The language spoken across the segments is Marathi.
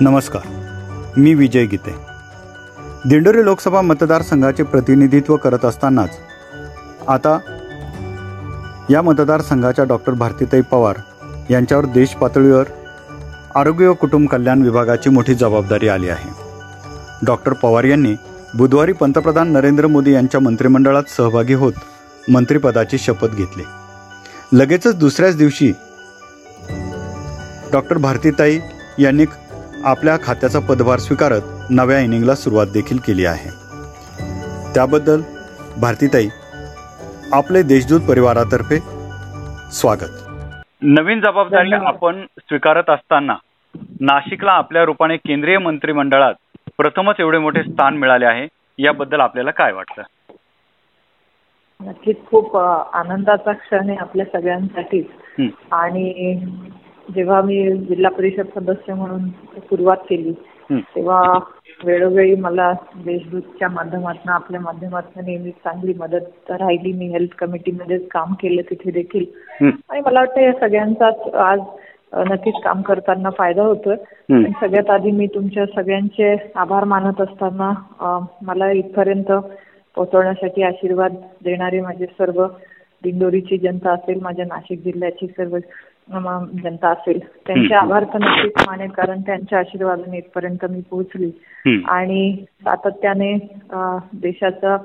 नमस्कार मी विजय गीते. दिंडोरी लोकसभा मतदारसंघाचे प्रतिनिधित्व करत असतानाच आता या मतदारसंघाच्या डॉक्टर भारतीताई पवार यांच्यावर देश पातळीवर आरोग्य व कुटुंब कल्याण विभागाची मोठी जबाबदारी आली आहे. डॉक्टर पवार यांनी बुधवारी पंतप्रधान नरेंद्र मोदी यांच्या मंत्रिमंडळात सहभागी होत मंत्रिपदाची शपथ घेतली. लगेचच दुसऱ्याच दिवशी डॉक्टर भारतीताई यांनी आपल्या खात्याचा पदभार स्वीकारत नव्या इनिंगला सुरुवात देखील केली आहे. त्याबद्दल भारतीताई आपले देशदूत परिवारातर्फे स्वागत. नवीन जबाबदारी. आपण स्वीकारत असताना नाशिकला आपल्या रूपाने केंद्रीय मंत्रिमंडळात प्रथमच एवढे मोठे स्थान मिळाले आहे याबद्दल आपल्याला काय वाटतं? नक्कीच खूप आनंदाचा क्षण आहे आपल्या सगळ्यांसाठी आणि जेव्हा मी जिल्हा परिषद सदस्य म्हणून सुरुवात केली तेव्हा वेळोवेळी मला देशदूतच्या माध्यमातून आपल्या माध्यमातून नेहमी चांगली मदत राहिली. मी हेल्थ कमिटीमध्येच काम केलं तिथे देखील. आणि मला वाटतं या सगळ्यांचाच आज नक्कीच काम करताना फायदा होतोय. सगळ्यात आधी मी तुमच्या सगळ्यांचे आभार मानत असताना मला इथपर्यंत पोहोचवण्यासाठी आशीर्वाद देणारे माझे सर्व दिंडोरीची जनता असेल माझ्या नाशिक जिल्ह्याची सर्व जनता असेल त्यांचे. आभार तर नक्कीच मानेन कारण त्यांच्या आशीर्वादाने इथपर्यंत मी पोहोचली. आणि सातत्याने देशाचा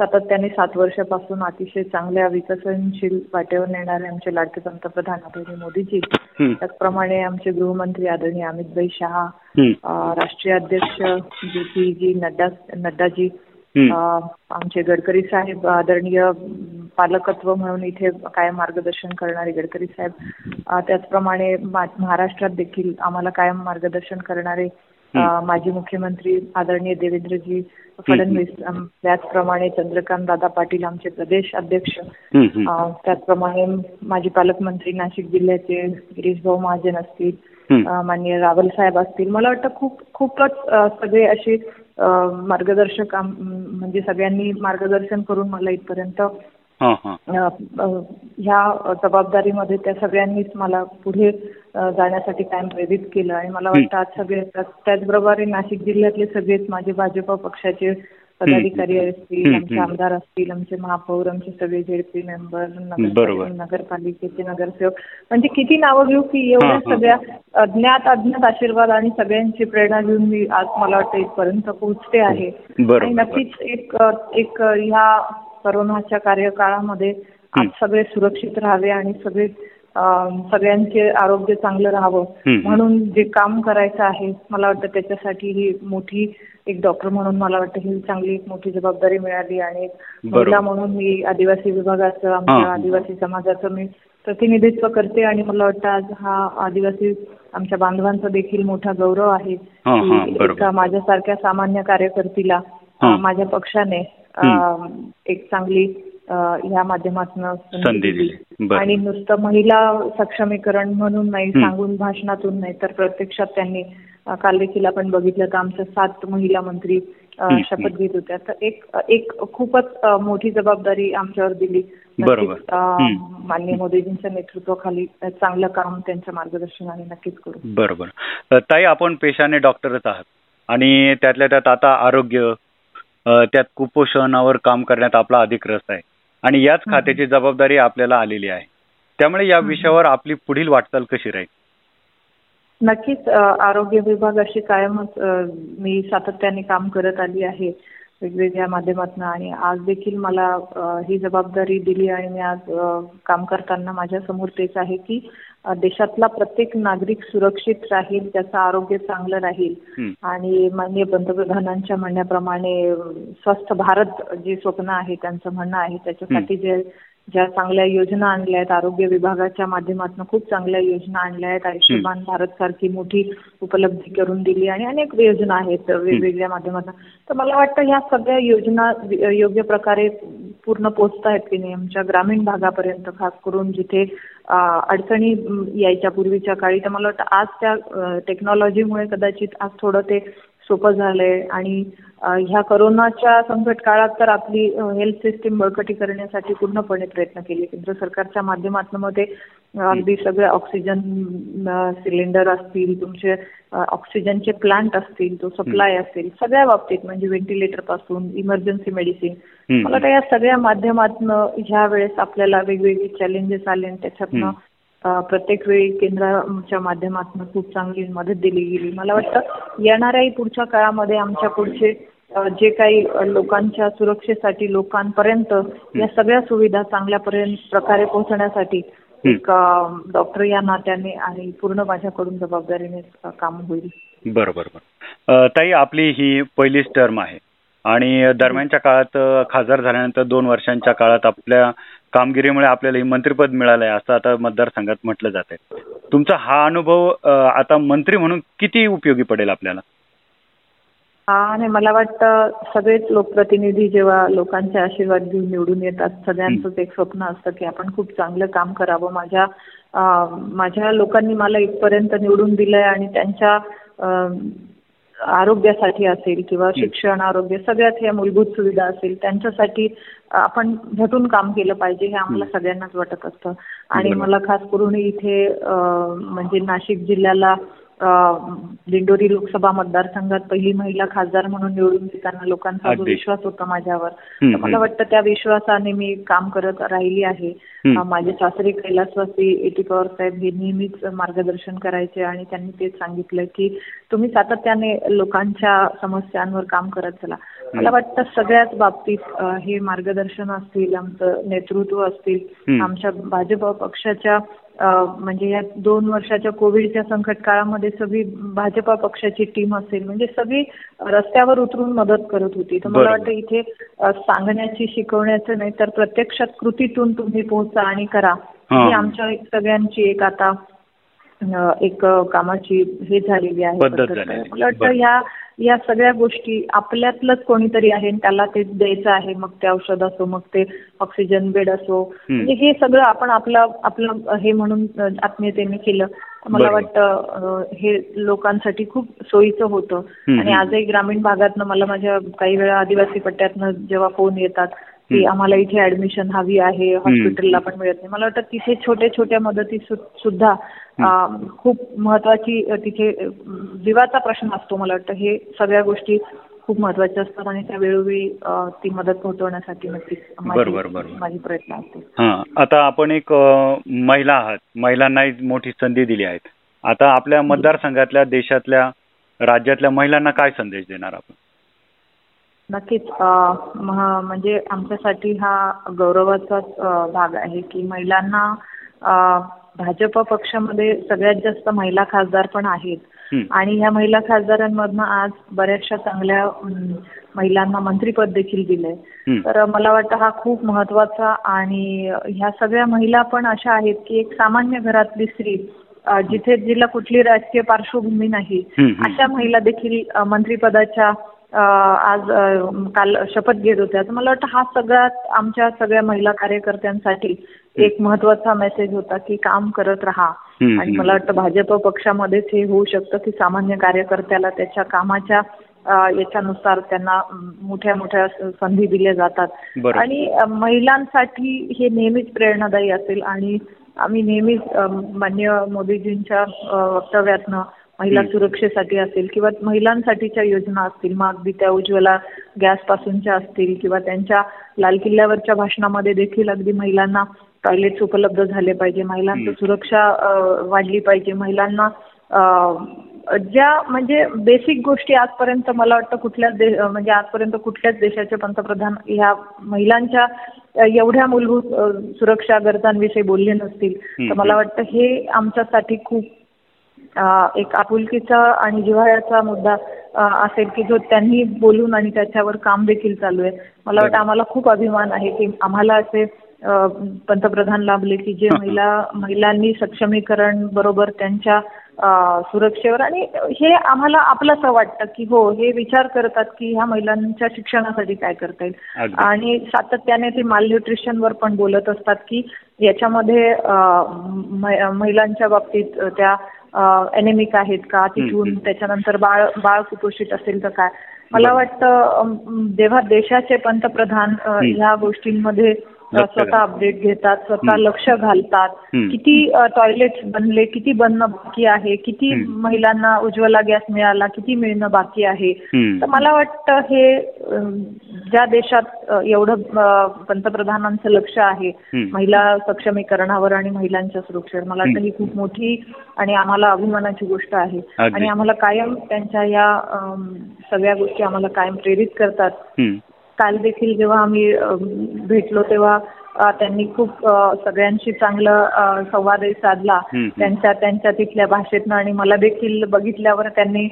सातत्याने सात वर्षापासून अतिशय चांगल्या विकसनशील वाटेवर नेणारे आमचे लाडके पंतप्रधान आदरणीय मोदीजी त्याचप्रमाणे आमचे गृहमंत्री आदरणीय अमितभाई शहा राष्ट्रीय अध्यक्ष J P G Nadda Naddaji आमचे गडकरी साहेब आदरणीय पालकत्व म्हणून इथे कायम मार्गदर्शन करणारे गडकरी साहेब त्याचप्रमाणे महाराष्ट्रात देखील आम्हाला कायम मार्गदर्शन करणारे माजी मुख्यमंत्री आदरणीय देवेंद्रजी फडणवीस त्याचप्रमाणे चंद्रकांत दादा पाटील आमचे प्रदेश अध्यक्ष त्याचप्रमाणे माजी पालकमंत्री नाशिक जिल्ह्याचे गिरीश भाऊ महाजन असतील माननीय रावल साहेब असतील. मला वाटतं खूप खूपच सगळे असे मार्गदर्शक म्हणजे सगळ्यांनी मार्गदर्शन करून मला इथपर्यंत हां, हां. ह्या जबाबदारीमध्ये त्या सगळ्यांनीच मला पुढे जाण्यासाठी कायम प्रेरित केलं आणि मला वाटतं आज सगळे त्याच- त्याचबरोबर नाशिक जिल्ह्यातले सगळेच माझे भाजप पक्षाचे पदाधिकारी असतील आमचे. आमदार असतील आमचे महापौर आमचे सगळे जेडपी मेंबर बरोबर. नगरपालिकेचे नगरसेवक म्हणजे किती नावं घेऊ की एवढ्या हां. सगळ्या अज्ञात अज्ञात आशीर्वाद आणि सगळ्यांची प्रेरणा घेऊन मी आज मला वाटतं इथपर्यंत पोहोचते आहे बरोबर. आणि नक्कीच एक एक ह्या करोनाच्या कार्यकाळामध्ये आज. सगळे सुरक्षित राहावे आणि सगळे सगळ्यांचे आरोग्य चांगलं राहावं. म्हणून जे काम करायचं आहे मला वाटतं त्याच्यासाठी ही मोठी एक डॉक्टर म्हणून मला वाटतं ही चांगली एक मोठी जबाबदारी मिळाली आणि. महिला म्हणून मी आदिवासी विभागाचं आमच्या. आदिवासी समाजाचं मी प्रतिनिधित्व करते आणि मला वाटतं आज हा आदिवासी आमच्या बांधवांचा देखील मोठा गौरव आहे. एका माझ्यासारख्या सामान्य कार्यकर्तीला माझ्या पक्षाने एक चांगली ह्या माध्यमातून संधी दिली. आणि नुसतं महिला सक्षमीकरण म्हणून नाही. सांगून भाषणातून नाही तर प्रत्यक्षात त्यांनी काल देखील आपण बघितलं तर आमच्या सात महिला मंत्री. शपथ घेत होत्या तर एक एक खूपच मोठी जबाबदारी आमच्यावर दिली. माननीय मोदीजींच्या नेतृत्वाखाली चांगलं काम त्यांच्या मार्गदर्शनाने नक्कीच करू बरोबर ताई आपण पेशाने डॉक्टरच आहात आणि त्यातल्या त्यात आता आरोग्य त्यात कुपोषणावर काम करण्यात आपला अधिक रस आहे आणि याच खात्याची जबाबदारी आपल्याला आलेली आहे. त्यामुळे या विषयावर आपली पुढील वाटचाल कशी राहील? नक्कीच आरोग्य विभागाशी कायमच अ, मी सातत्याने काम करत आली आहे. वेगवेगळ्या माध्यमातून आणि आज देखील मला ही जबाबदारी दिली आणि मी आज काम करताना माझ्यासमोर तेच आहे की देशातला प्रत्येक नागरिक सुरक्षित राहील त्याचं आरोग्य चांगलं राहील. आणि माननीय पंतप्रधानांच्या म्हणण्याप्रमाणे स्वस्थ भारत जे स्वप्न आहे त्यांचं म्हणणं आहे त्याच्यासाठी जे ज्या चांगल्या योजना आणल्या आहेत आरोग्य विभागाच्या माध्यमातून खूप चांगल्या योजना आणल्या आहेत. आयुष्यमान भारत सारखी मोठी उपलब्धी करून दिली आणि अनेक योजना आहेत वेगवेगळ्या माध्यमातून. तर मला वाटतं ह्या सगळ्या योजना योग्य प्रकारे पूर्ण पोचत आहेत की नाही? आमच्या ग्रामीण भागापर्यंत खास करून जिथे अडचणी यायच्या पूर्वीच्या काळी. तर मला वाटतं आज त्या टेक्नॉलॉजीमुळे कदाचित आज थोडं ते सोपं झालंय. आणि ह्या करोनाच्या संकट काळात तर आपली हेल्थ सिस्टीम बळकटी करण्यासाठी पूर्णपणे प्रयत्न केले. केंद्र सरकारच्या माध्यमातून मध्ये अ, अगदी सगळे ऑक्सिजन सिलेंडर असतील तुमचे ऑक्सिजनचे प्लांट असतील तो सप्लाय असेल सगळ्या बाबतीत म्हणजे व्हेंटिलेटरपासून इमर्जन्सी मेडिसिन. मला या सगळ्या माध्यमातून ह्या वेळेस आपल्याला वेगवेगळे चॅलेंजेस आले आणि त्याच्यातनं प्रत्येक वेळी केंद्राच्या माध्यमातून खूप चांगली मदत दिली गेली. मला वाटतं येणाऱ्याही पुढच्या काळामध्ये आमच्या पुढचे जे काही लोकांच्या सुरक्षेसाठी लोकांपर्यंत या सगळ्या सुविधा चांगल्यापर्यंत प्रकारे पोहोचण्यासाठी एक डॉक्टर या नात्याने आणि पूर्ण माझ्याकडून जबाबदारीने काम होईल. बरं बरं बरं अ, ताई आपली ही पहिलीच टर्म आहे. आणि दरम्यानच्या काळात खासदार झाल्यानंतर दोन वर्षांच्या काळात आपल्या कामगिरीमुळे आपल्याला हे मंत्रीपद मिळालंय असं आता मतदारसंघात म्हटलं जात आहे तुमचा हा अनुभव आता मंत्री म्हणून किती उपयोगी पडेल आपल्याला? आणि मला वाटतं सगळेच लोकप्रतिनिधी जेव्हा लोकांचे आशीर्वाद घेऊन निवडून येतात सगळ्यांचंच एक स्वप्न असतं की आपण खूप चांगलं काम करावं. माझ्या माझ्या लोकांनी मला इथपर्यंत निवडून दिलंय आणि त्यांच्या आरोग्यासाठी असेल किंवा शिक्षण आरोग्य सगळ्यात ह्या मूलभूत सुविधा असेल त्यांच्यासाठी आपण झटून काम केलं पाहिजे हे आम्हाला सगळ्यांनाच वाटत असतं. आणि. मला खास करून इथे म्हणजे नाशिक जिल्ह्याला दिंडोरी लोकसभा मतदारसंघात पहिली महिला खासदार म्हणून निवडून देताना लोकांचा जो. विश्वास होता माझ्यावर तर मला. वाटतं त्या विश्वासाने मी काम करत राहिली आहे माझे सासरे कैलासवासी एटी पवार साहेब हे नेहमीच मार्गदर्शन करायचे आणि त्यांनी तेच सांगितलं की तुम्ही सातत्याने लोकांच्या समस्यांवर काम करत चला मला वाटतं सगळ्याच बाबतीत हे मार्गदर्शन असतील आमचं नेतृत्व असतील. आमच्या भाजप पक्षाच्या म्हणजे या दोन वर्षाच्या कोविडच्या संकट काळामध्ये सगळी भाजप पक्षाची टीम असेल म्हणजे सगळी रस्त्यावर उतरून मदत करत होती तर मला. वाटतं इथे सांगण्याची शिकवण्याचं नाही तर प्रत्यक्षात कृतीतून तुम्ही पोहोचा आणि करा हा. आमच्या सगळ्यांची एक आता एक कामाची हे झालेली आहे. मला वाटतं. ह्या या सगळ्या गोष्टी आपल्यातलंच कोणीतरी आहे आणि त्याला ते द्यायचं आहे. मग ते औषध असो मग ते ऑक्सिजन बेड असो. म्हणजे हे सगळं आपण आपलं आपलं हे म्हणून आत्मीयतेने केलं. मला. वाटतं हे लोकांसाठी खूप सोयीचं होतं. आणि. आजही ग्रामीण भागातनं मला माझ्या काही वेळा आदिवासी पट्ट्यातनं जेव्हा फोन येतात की. आम्हाला इथे ऍडमिशन हवी आहे हॉस्पिटलला पण मिळत नाही. मला वाटतं तिथे छोट्या छोट्या मदती सुद्धा खूप महत्वाची तिथे जीवाचा प्रश्न असतो मला वाटतं. हे सगळ्या गोष्टी खूप महत्त्वाच्या असतात आणि त्या वेळोवेळी ती मदत पोहोचवण्यासाठी नक्कीच. माझी प्रयत्न असते. हा आता आपण एक महिला आहात. महिलांनाही मोठी संधी दिली आहेत. आता आपल्या मतदारसंघातल्या देशातल्या राज्यातल्या महिलांना काय संदेश देणार आपण? नक्कीच मह- म्हणजे आमच्यासाठी हा गौरवाचाच भाग आहे की महिलांना भाजप पक्षामध्ये सगळ्यात जास्त महिला खासदार पण आहेत. आणि ह्या महिला खासदारांमधनं आज बऱ्याचशा चांगल्या महिलांना मंत्रीपद देखील दिलंय. तर मला वाटतं हा खूप महत्त्वाचा आणि ह्या सगळ्या महिला पण अशा आहेत की एक सामान्य घरातली स्त्री जिथे जिला कुठली राजकीय पार्श्वभूमी नाही. अशा महिला देखील मंत्रिपदाच्या आज काल शपथ घेत होत्या. तर मला वाटतं हा सगळ्यात आमच्या सगळ्या महिला कार्यकर्त्यांसाठी एक महत्त्वाचा मेसेज होता की काम करत राहा. आणि. मला वाटतं भाजप पक्षामध्येच हे होऊ शकतं की सामान्य कार्यकर्त्याला त्याच्या कामाच्या याच्यानुसार त्यांना मोठ्या मोठ्या संधी दिल्या जातात. आणि महिलांसाठी हे नेहमीच प्रेरणादायी असेल. आणि आम्ही नेहमीच अ, माननीय मोदीजींच्या वक्तव्यातनं महिला. सुरक्षेसाठी असेल किंवा महिलांसाठीच्या योजना असतील मग अगदी त्या उज्ज्वला गॅस पासूनच्या असतील किंवा त्यांच्या लाल किल्ल्यावरच्या भाषणामध्ये देखील अगदी महिलांना टॉयलेट्स उपलब्ध झाले पाहिजे महिलांची. सुरक्षा वाढली पाहिजे महिलांना ज्या म्हणजे बेसिक गोष्टी आजपर्यंत मला वाटतं कुठल्याच दे म्हणजे आजपर्यंत कुठल्याच देशाचे पंतप्रधान ह्या महिलांच्या एवढ्या मूलभूत सुरक्षा गरजांविषयी बोलले नसतील तर. मला वाटतं हे आमच्यासाठी खूप एक आपुलकीचा आणि जिव्हाळ्याचा मुद्दा असेल की जो त्यांनी बोलून आणि त्याच्यावर काम देखील चालू आहे. मला वाटतं आम्हाला खूप अभिमान आहे की आम्हाला असे पंतप्रधान लाभले की जे महिला महिलांनी सक्षमीकरण बरोबर त्यांच्या सुरक्षेवर आणि हे आम्हाला आपलंसं वाटतं की हो हे विचार करतात की ह्या महिलांच्या शिक्षणासाठी काय करता येईल. आणि सातत्याने ते मालन्यूट्रिशनवर पण बोलत असतात की याच्यामध्ये महिलांच्या बाबतीत त्या एनेमिक आहेत का तिथून. त्याच्यानंतर बाळ बाळ कुपोषित असेल तर काय मला वाटतं जेव्हा देशाचे पंतप्रधान. ह्या गोष्टींमध्ये स्वतः. अपडेट घेतात स्वतः. लक्ष घालतात. किती टॉयलेट बनले किती बनणं बाकी आहे किती. महिलांना उज्ज्वला गॅस मिळाला किती मिळणं बाकी आहे. तर मला वाटतं हे ज्या देशात एवढं पंतप्रधानांचं लक्ष आहे. महिला सक्षमीकरणावर आणि महिलांच्या सुरक्षेवर मला वाटतं. ही खूप मोठी आणि आम्हाला अभिमानाची गोष्ट आहे. आणि आम्हाला कायम त्यांच्या या सगळ्या गोष्टी आम्हाला कायम प्रेरित करतात. काल देखील जेव्हा आम्ही भेटलो तेव्हा त्यांनी खूप सगळ्यांशी चांगलं संवादही साधला. त्यांच्या त्यांच्या तिथल्या भाषेतनं आणि मला देखील बघितल्यावर त्यांनी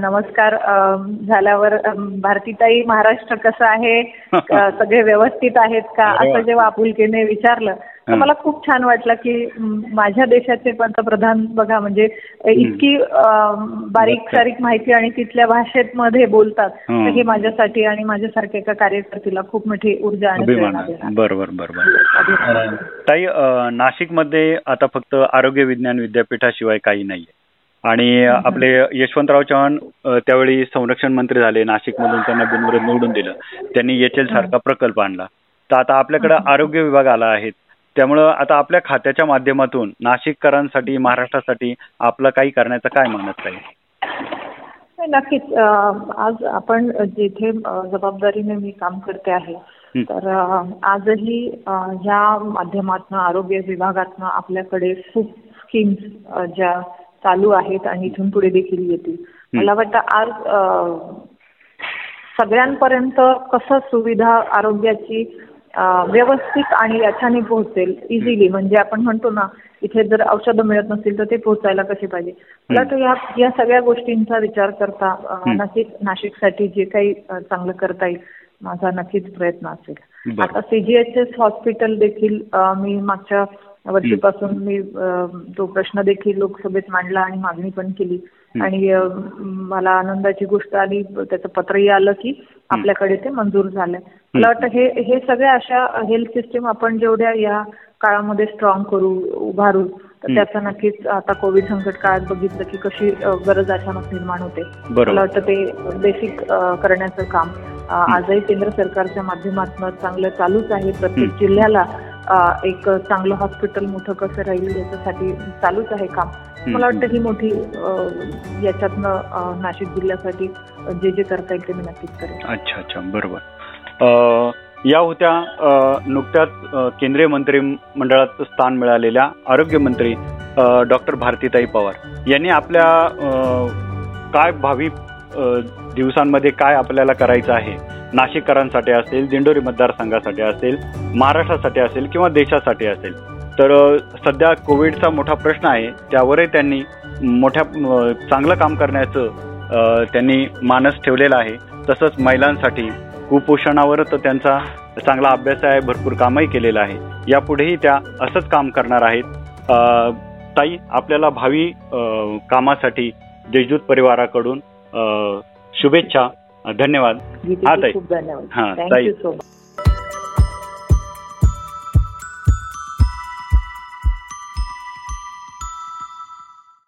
नमस्कार झाल्यावर भारतीताई महाराष्ट्र कसं आहे सगळे व्यवस्थित आहेत का. असं जेव्हा आपुलकीने विचारलं तर. मला खूप छान वाटलं की माझ्या देशाचे पंतप्रधान बघा म्हणजे इतकी बारीक. सारीक माहिती आणि तिथल्या भाषेत मध्ये बोलतात हं. हे माझ्यासाठी आणि माझ्यासारख्या एका कार्यकर्तीला खूप मोठी ऊर्जा आणि बरोबर बरोबर. ताई नाशिकमध्ये आता फक्त आरोग्य विज्ञान विद्यापीठाशिवाय काही नाहीये. आणि आपले यशवंतराव चव्हाण त्यावेळी संरक्षण मंत्री झाले नाशिकमधून त्यांना बिनविरोध निवडून दिलं. त्यांनी एच सारखा प्रकल्प आणला. तर आता आपल्याकडे आरोग्य विभाग आला आहे. त्यामुळं आता आपल्या खात्याच्या माध्यमातून नाशिककरांसाठी महाराष्ट्रासाठी आपलं काही करण्याचं काय म्हणत आहे? नाही, नक्कीच. आज आपण जिथे जबाबदारीने मी काम करते आहे. तर आजही ह्या माध्यमातनं आरोग्य विभागातनं आपल्याकडे खूप स्कीम्स ज्या चालू आहेत आणि इथून पुढे देखील येतील. मला वाटतं आज सगळ्यांपर्यंत कसं सुविधा आरोग्याची व्यवस्थित आणि याच्याने पोहोचेल इझिली म्हणजे आपण म्हणतो ना इथे जर औषधं मिळत नसतील तर ते पोहोचायला कसे पाहिजे मला वाटतं या या सगळ्या गोष्टींचा विचार करता. नक्कीच नाशिकसाठी जे काही चांगलं करता येईल माझा नक्कीच प्रयत्न असेल. आता सीजीएचएस हॉस्पिटल देखील मी मागच्या वर्षीपासून मी तो प्रश्न देखील लोकसभेत मांडला आणि मागणी पण केली. आणि मला आनंदाची गोष्ट आली. त्याचं पत्रही आलं की आपल्याकडे ते मंजूर झालंय मला वाटतं हे हे सगळ्या अशा हेल्थ सिस्टीम आपण जेवढ्या या काळामध्ये स्ट्रॉंग करू उभारू तर. त्याचा नक्कीच आता कोविड संकट काळात बघितलं की कशी गरज अचानक निर्माण होते. मला वाटतं ते बेसिक करण्याचं काम आजही केंद्र सरकारच्या माध्यमातून चांगलं चालूच आहे. प्रत्येक. जिल्ह्याला एक चांगलं हॉस्पिटल मोठं कसं राहील याच्यासाठी चालूच आहे काम. मला वाटतं ही मोठी याच्यातनं नाशिक जिल्ह्यासाठी जे जे करता येईल ते मी नक्कीच करेन. अच्छा अच्छा बरोबर. अं, या होत्या नुकत्याच केंद्रीय मंत्रिमंडळात स्थान मिळालेल्या आरोग्यमंत्री डॉक्टर भारतीताई पवार. यांनी आपल्या काय भावी दिवसांमध्ये काय आपल्याला करायचं आहे? नाशिककरांसाठी असेल दिंडोरी मतदारसंघासाठी असेल महाराष्ट्रासाठी असेल किंवा देशासाठी असेल. तर सध्या कोविडचा मोठा प्रश्न आहे त्यावरही त्यांनी मोठ्या चांगलं काम करण्याचं त्यांनी मानस ठेवलेला आहे. तसंच महिलांसाठी कुपोषणावर तर त्यांचा चांगला अभ्यास आहे भरपूर कामही केलेलं आहे. यापुढेही त्या असंच काम करणार आहेत. ताई आपल्याला भावी कामासाठी देशदूत परिवाराकडून शुभेच्छा. धन्यवाद हा, ताई. हा, ताई. Thank you so much